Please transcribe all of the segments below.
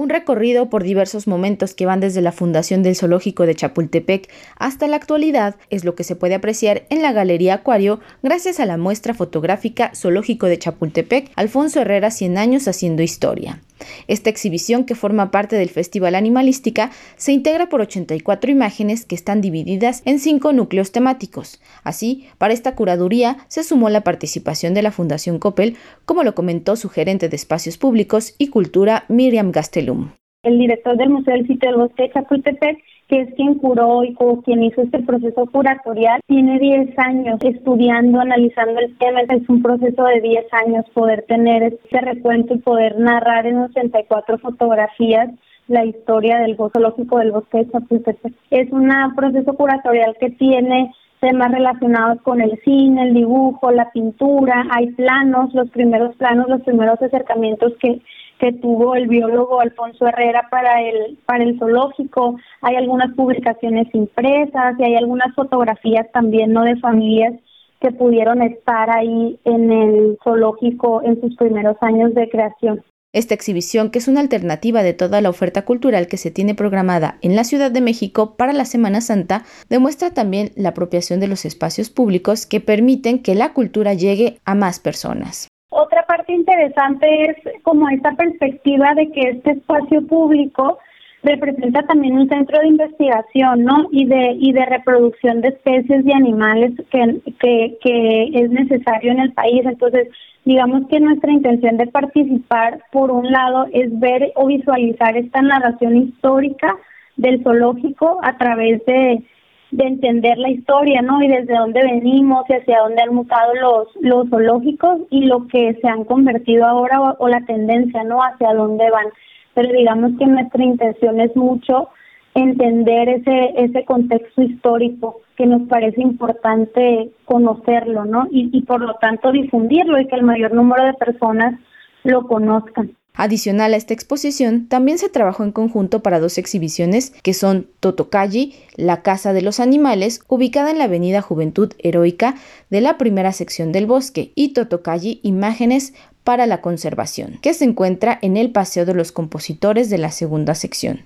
Un recorrido por diversos momentos que van desde la fundación del zoológico de Chapultepec hasta la actualidad es lo que se puede apreciar en la Galería Acuario gracias a la muestra fotográfica Zoológico de Chapultepec, Alfonso Herrera 100 años haciendo historia. Esta exhibición, que forma parte del Festival Animalística, se integra por 84 imágenes que están divididas en cinco núcleos temáticos. Así, para esta curaduría se sumó la participación de la Fundación Coppel, como lo comentó su gerente de Espacios Públicos y Cultura, Miriam Gastelum. El director del Museo del Sitio del Bosque de Chapultepec que es quien curó y quien hizo este proceso curatorial, tiene 10 años estudiando, analizando el tema. Es un proceso de 10 años poder tener este recuento y poder narrar en 84 fotografías la historia del zoológico del bosque de Chapultepec. Es un proceso curatorial que tiene temas relacionados con el cine, el dibujo, la pintura, hay planos, los primeros planos, los primeros acercamientos que que tuvo el biólogo Alfonso Herrera para el para el zoológico, hay algunas publicaciones impresas y hay algunas fotografías también no de familias que pudieron estar ahí en el zoológico en sus primeros años de creación. Esta exhibición, que es una alternativa de toda la oferta cultural que se tiene programada en la Ciudad de México para la Semana Santa, demuestra también la apropiación de los espacios públicos que permiten que la cultura llegue a más personas. Otra parte interesante es como esta perspectiva de que este espacio público representa también un centro de investigación, ¿no? Y de y de reproducción de especies y animales que, que, que es necesario en el país. Entonces, digamos que nuestra intención de participar, por un lado, es ver o visualizar esta narración histórica del zoológico a través de de entender la historia, ¿no? Y desde dónde venimos y hacia dónde han mutado los, los zoológicos y lo que se han convertido ahora o, la tendencia, ¿no? Hacia dónde van. Pero digamos que nuestra intención es mucho entender ese, ese contexto histórico que nos parece importante conocerlo, ¿no? Y, y por lo tanto difundirlo y que el mayor número de personas lo conozcan. Adicional a esta exposición, también se trabajó en conjunto para dos exhibiciones que son Totocayi, la Casa de los Animales, ubicada en la Avenida Juventud Heroica de la primera sección del bosque, y Totocayi, Imágenes para la conservación, que se encuentra en el Paseo de los Compositores de la segunda sección,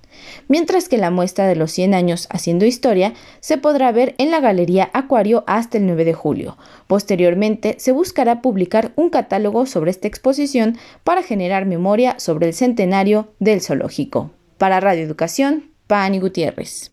mientras que la muestra de los 100 años haciendo historia se podrá ver en la Galería Acuario hasta el 9 de julio. Posteriormente se buscará publicar un catálogo sobre esta exposición para generar memoria sobre el centenario del zoológico. Para Radio Educación, Pani Gutiérrez.